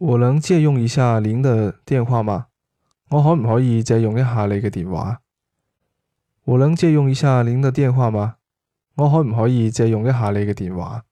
我能借用一下您的电话吗？我可唔可以借用一下你嘅电话？我能借用一下您的电话吗？我可唔可以借用一下你嘅电话？